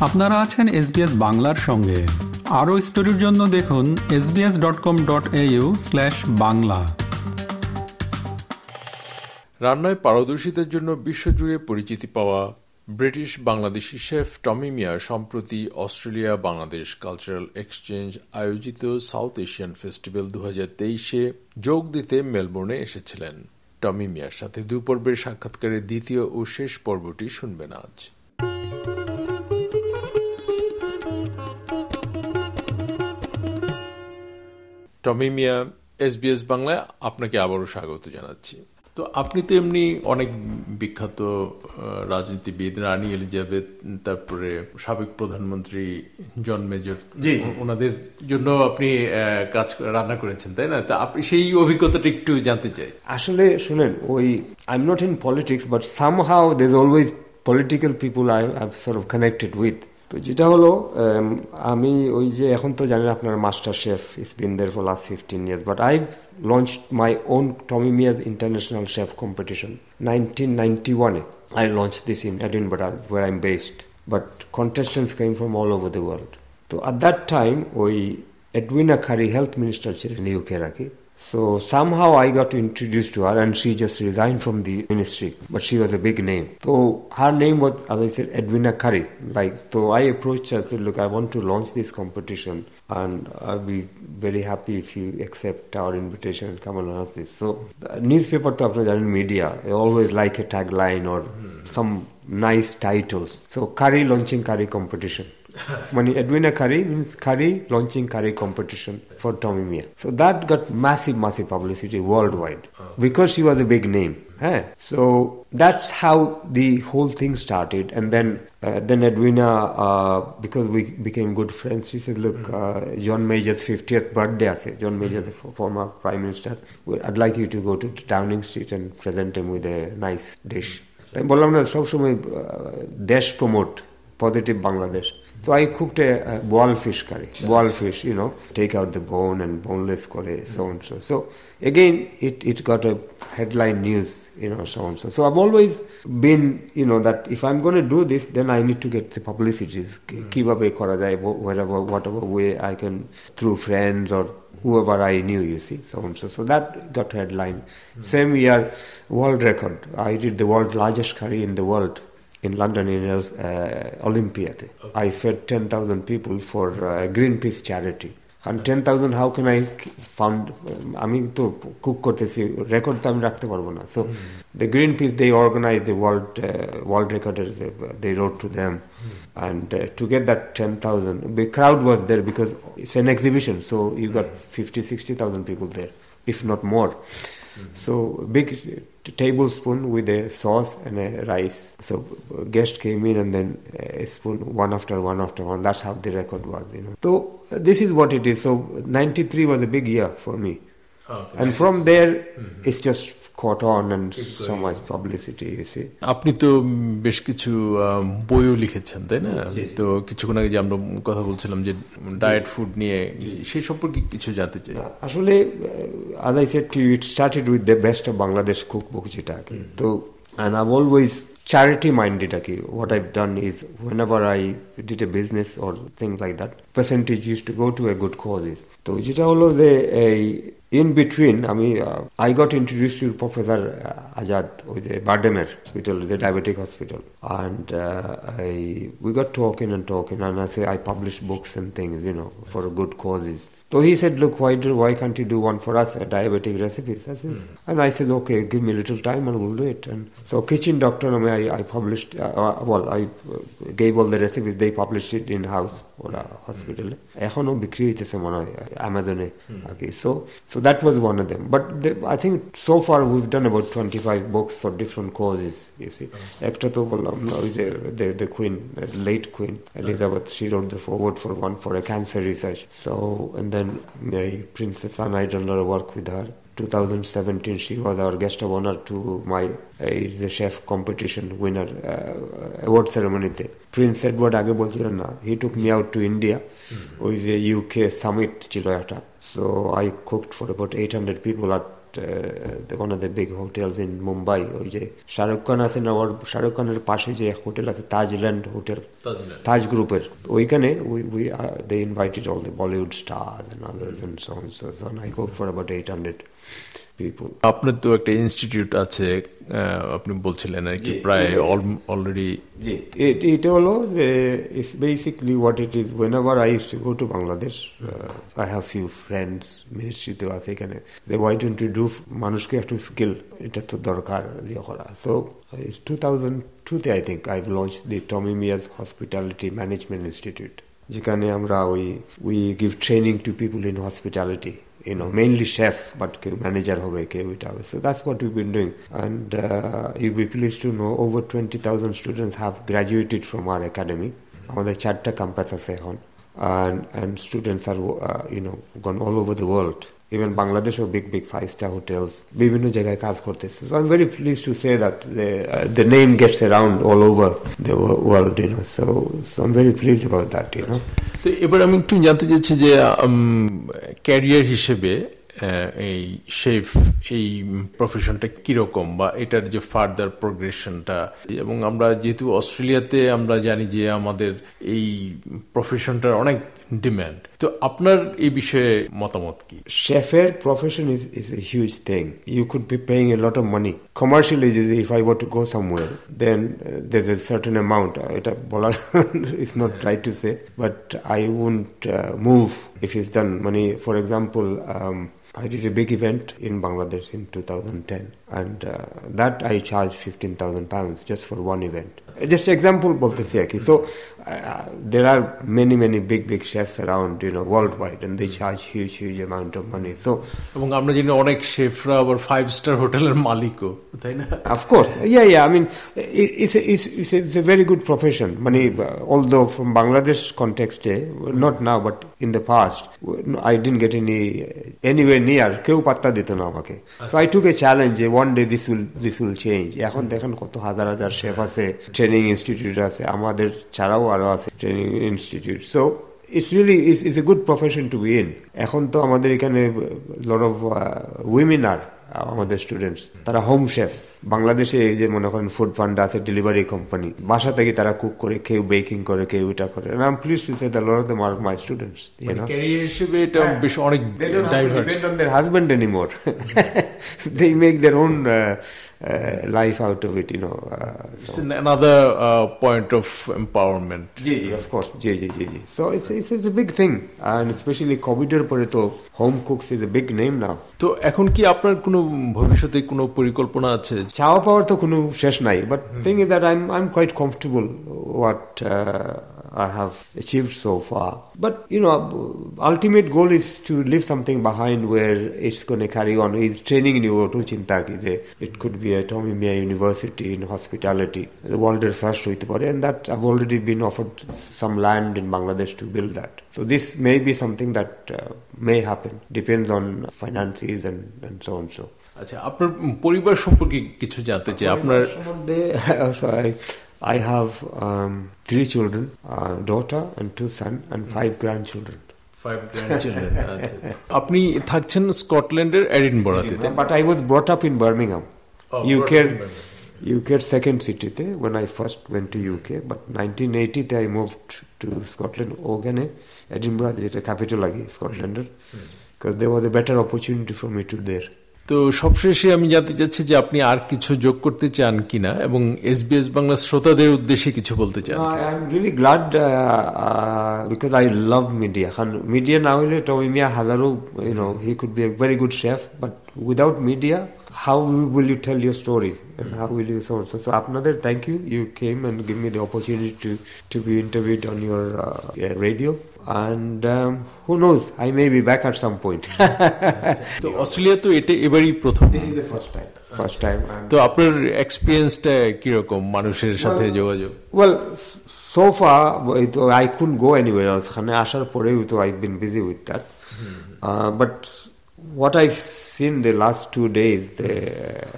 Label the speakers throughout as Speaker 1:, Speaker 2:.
Speaker 1: আপনারা আছেন এসবিএস বাংলার সঙ্গে। আরও স্টোরির জন্য দেখুন SBS dot com dot Bangla.
Speaker 2: রান্নায় পারদর্শিতার জন্য বিশ্বজুড়ে পরিচিতি পাওয়া British Bangladeshi chef Tommy Miah সম্প্রতি অস্ট্রেলিয়া বাংলাদেশ কালচারাল এক্সচেঞ্জ আয়োজিত সাউথ এশিয়ান ফেস্টিভ্যাল দু তেইশে যোগ দিতে মেলবোর্নে এসেছিলেন। টমি মিয়ার সাথে দুপর্বের সাক্ষাৎকারের দ্বিতীয় ও শেষ পর্বটি শুনবেন আজ। টমি মিয়া এসবিএস বাংলায় আপনাকে আবারও স্বাগত জানাচ্ছি। তো আপনি তো এমনি অনেক বিখ্যাত রাজনীতিবিদ রানী এলিজাবেথ তারপরে সাবেক প্রধানমন্ত্রী জন মেজর জি। ওনাদের জন্য আপনি কাজ রান্না করেছেন তাই না? তা আপনি সেই অভিজ্ঞতাটা একটু জানতে চাই।
Speaker 3: আসলে শুনেন ওই I am not in politics but somehow there always political people I have sort of connected with তো যেটা হলো আমি ওই যে এখন তো জানেন আপনার master chef is been there for last fifteen years but I launch my own Tommy মিয়াজ international chef competition nineteen ninety ওয়ানে I launched this in Edinburgh, where I'm based. But contestants came from all over the world. So at that time, we Edwina Curry, health minister in the UK, so somehow I got introduced to her and she just resigned from the ministry. But she was a big name. So her name was, as I said, Edwina Currie. Like, so I approached her and said, look, I want to launch this competition and I'll be very happy if you accept our invitation and come and launch this. So the newspaper to in media, they always like a tagline or hmm. some nice titles. So curry launching curry competition. when he Curry means Curry launching Curry competition for Tommy Miah. So that got massive, massive publicity worldwide oh. because she was a big name. Eh? So that's how the whole thing started. And then uh, then Edwina, uh, because we became good friends, she said, look, mm. uh, John Major's 50th birthday, I said, John mm. Major, the former prime minister, I'd like you to go to Downing Street and present him with a nice dish. তাই বললাম না সবসময় দেশ promote positive Bangladesh. So I cooked a, a fish curry. Boil fish, you know, take out the bone and boneless curry, so and so. So again, it, it got a headline news, you know, so and so. So I've always been, you know, that if I'm going to do this, then I need to get the publicities. Keep hmm. up a korazai, whatever, whatever way I can, through friends or whoever I knew, you see, so and so. So that got headline. Hmm. Same year, world record. I did the world's largest curry in the world in London in uh, Olympia. I fed 10,000 people for a Greenpeace charity. And 10,000, how can I fund? I mean, to cook courtesy, record time, rakhte So hmm. the Greenpeace, they organized the world, uh, world recorders, uh, they, wrote to them. Hmm. And uh, to get that 10,000, the crowd was there because it's an exhibition. So you hmm. got 50, 60,000 people there, if not more more so big tablespoon with a sauce and a rice. So guest came in and then a spoon one after one after one. That's how the record was, you know. So this is what it is. So 93 was a big year for me.
Speaker 2: Okay.
Speaker 3: And from there, mm-hmm. it's just caught on and so much publicity, you see.
Speaker 2: আপনি তো বেশ কিছু বইও লিখেছেন তাই না তো কিছুক্ষণ আগে যে আমরা কথা বলছিলাম যে ডায়েট ফুড নিয়ে সেই সম্পর্কে কিছু জানতে চাই
Speaker 3: আসলে as I said to you, it started with the best of Bangladesh cookbook যেটা তো and I've always charity minded aki what I've done is whenever I did a business or things like that percentage used to go to a good causes তো যেটা হলো যে এই in between I mean uh, I got introduced to Professor uh, Ajad with the Bardemer Hospital the diabetic hospital and uh, I we got talking and talking and I say I publish books and things you know for good causes So he said, look, why, do, why can't you do one for us, a diabetic recipes? I said, And I said, okay, give me a little time and we'll do it. And so Kitchen Doctor, I, mean, I, I published, uh, uh, well, I uh, gave all the recipes, they published it in-house ওরা হসপিটালে এখনও বিক্রি হইতেছে মনে হয় অ্যামাজনে আর কি so so that was one of them but I think so far we've done about twenty five books for different causes ইউসি একটা তো বললাম ওই যে the queen late queen Elizabeth she wrote the forward for one for a cancer research so and then uh, Princess Anna I done a lot of work with her 2017 she was our guest of honor to my uh, the chef competition winner uh, award ceremony তে Prince Edward আগে বলছিলেন না হি took me out to India ওই যে UK summit ছিল একটা so I cooked for about eight hundred people R one of the big hotels in Mumbai ওই যে শাহরুখ খান আছেন ওর শাহরুখ খানের পাশে যে হোটেল আছে তাজল্যান্ড হোটেল তাজ গ্রুপের ওইখানে we we they invited all the Bollywood star and others and so on so on I go for about eight hundred people
Speaker 2: আপনার তো একটা ইনস্টিটিউট আছে আপনি বলছিলেন আর কি প্রায় অলরেডি
Speaker 3: জি। এটা হলো যে it's basically what it is whenever I use to go to Bangladesh I have few friends মিনিস্ট্রিতেও আছে এখানে। They why don't to do মানুষকে একটু স্কিল এটা তো দরকার ইয়ে করা। সো টু থাউজেন্ড টুতে I think I launch the Tommy Miah's hospitality management institute যেখানে আমরা ওই we give training to people in hospitality you know, mainly chefs, but manager hobe, ke hobe. So that's what we've been doing. And uh, you'll be pleased to know over 20,000 students have graduated from our academy. আমাদের চারটা campus আছে এখন and and students are uh, you know gone all over the world even Bangladesh or big big five star hotels বিভিন্ন জায়গায় কাজ করতেছে so I'm very pleased to say that the uh, the name gets around all over the world you know so so I'm very pleased about that you know
Speaker 2: তো এবার আমি একটু জানতে চাচ্ছি যে ক্যারিয়ার হিসেবে এই শেফ, এই প্রফেশনটা কীরকম বা এটার যে ফার্দার প্রোগ্রেশনটা এবং আমরা যেহেতু অস্ট্রেলিয়াতে আমরা জানি যে আমাদের এই প্রফেশনটার অনেক ডিম্যান্ড তো আপনার এই বিষয়ে মতামত কি
Speaker 3: শেফের profession is is a huge thing you could be paying a lot of money commercially যদি if I were to go somewhere then there is certain amount এটা বলার is not right to say but I won't move if is done মানে for example I did a big event in Bangladesh in 2010, and uh, that I charged 15,000 pounds just for one event. Just example বলতেছি আর কি so uh, there are many many big big chefs around you know worldwide and they charge huge huge amount of money so
Speaker 2: এবং আমরা জানি অনেক শেফরা আবার five star হোটেলের মালিকও তাই না
Speaker 3: of course yeah yeah I mean it, it's, a, it's, it's, a, it's a very good profession মানে uh, although from Bangladesh context eh, not now but in the past I didn't get any anywhere near কেউ পাত্তা দিত না আমাকে so I took a challenge one day this will this will change এখন দেখেন কত হাজার হাজার শেফ আছে ট্রেনিং ইনস্টিটিউট আছে আমাদের ছাড়াও আরো আছে training institute so it's really it's a good profession to be in এখন তো আমাদের এখানে লট অফ উইমেন আর আমাদের স্টুডেন্টস তারা হোম শেফ বাংলাদেশে এই যে মনে করেন ফুড ফান্ড আছে ডেলিভারি কোম্পানি বাসা থেকে তারা কুক করে কেউ বেকিং করে কেউ এটা করে I am pleased to say the lot of them are my students you know
Speaker 2: career হিসেবে এটা বেশ অনেক diverse
Speaker 3: depend on their husband anymore they make their own uh, life out of it, you know. Uh, so.
Speaker 2: It's another uh, point of empowerment.
Speaker 3: জি জি of course, জি জি জি জি. So it's, it's it's a big thing, and especially COVID এর পরে home cooks is a big name now.
Speaker 2: তো এখন কি আপনার কোনো ভবিষ্যতে কোনো পরিকল্পনা আছে?
Speaker 3: চাওয়া পাওয়ার তো কোনো শেষ নাই, but thing is that I'm I'm quite comfortable what. Uh, I have achieved so far. But you know, ultimate goal is to leave something behind where it's going to carry on. It's training in Yoto Chintak. It could be a Tommy Miah University in hospitality, the world first with and that I've already been offered some land in Bangladesh to build that. So this may be something that uh, may happen. Depends on finances and, and so on so.
Speaker 2: আচ্ছা আপনার পরিবার সম্পর্কে কিছু জানতে চাই আপনার
Speaker 3: I have um, three children, a daughter and two sons, and five grandchildren.
Speaker 2: আপনি থাকছেন স্কটল্যান্ডের এডিনবরাতে
Speaker 3: But I was brought up in Birmingham,
Speaker 2: Oh,
Speaker 3: UK,
Speaker 2: brought up in Birmingham.
Speaker 3: UK second city te, when I first went to UK. But 1980 te I moved to Scotland, ওখানে Edinburgh যেটা capital আগে স্কটল্যান্ডের because there was a better opportunity for me to there.
Speaker 2: তো সবশেষে আমি জানতে চাচ্ছি যে আপনি আর কিছু যোগ করতে চান কিনা এবং এস এসবিএস বাংলা শ্রোতাদের উদ্দেশ্যে কিছু বলতে চান
Speaker 3: I am really glad because I love media কারণ মিডিয়া না হলে টমি মিয়া হাজারো you know he could be a very good chef but without media how will you tell your story and how you so so so, so you thank you. You came and give me the opportunity to to be interviewed on uh, And um, who knows, I may be back at some point.
Speaker 2: তো Australia তো এটা এবারই প্রথম
Speaker 3: this is the first time. First time. I'm
Speaker 2: তো আপনার এক্সপিরিয়েন্সটা কিরকম মানুষের সাথে যোগাযোগ
Speaker 3: Well, s- so far, it, I couldn't go anywhere else. খানে আসার পরেও তো I've been busy with that. Uh, but what I've seen the last two days, the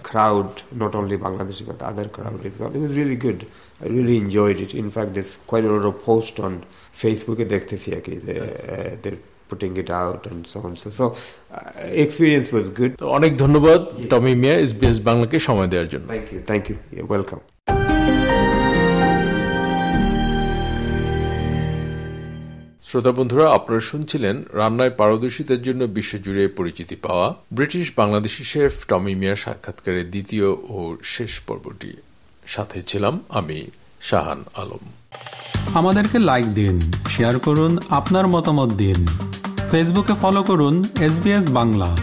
Speaker 3: crowd, not only Bangladeshi but other crowd, as well, it was really good. I really enjoyed it. In fact, there's quite a lot of posts on Facebook. দেখতেছি আর কি, uh, they're putting it out and so on. So, so uh, experience was good.
Speaker 2: তো অনেক ধন্যবাদ টমি মিয়া SBS বাংলাকে সময় দেওয়ার জন্য
Speaker 3: Thank you. Thank you. You're welcome.
Speaker 2: শ্রোতা বন্ধুরা আপনারা শুনছিলেন রান্নায় পারদর্শিতার জন্য বিশ্বজুড়ে পরিচিতি পাওয়া ব্রিটিশ বাংলাদেশি শেফ টমি মিয়ার সাক্ষাৎকারের দ্বিতীয় ও শেষ পর্বটি সাথে ছিলাম আমি শাহান আলম।
Speaker 1: আমাদেরকে লাইক দিন শেয়ার করুন, আপনার মতামত দিন। ফেসবুকে ফলো করুন এস বাংলা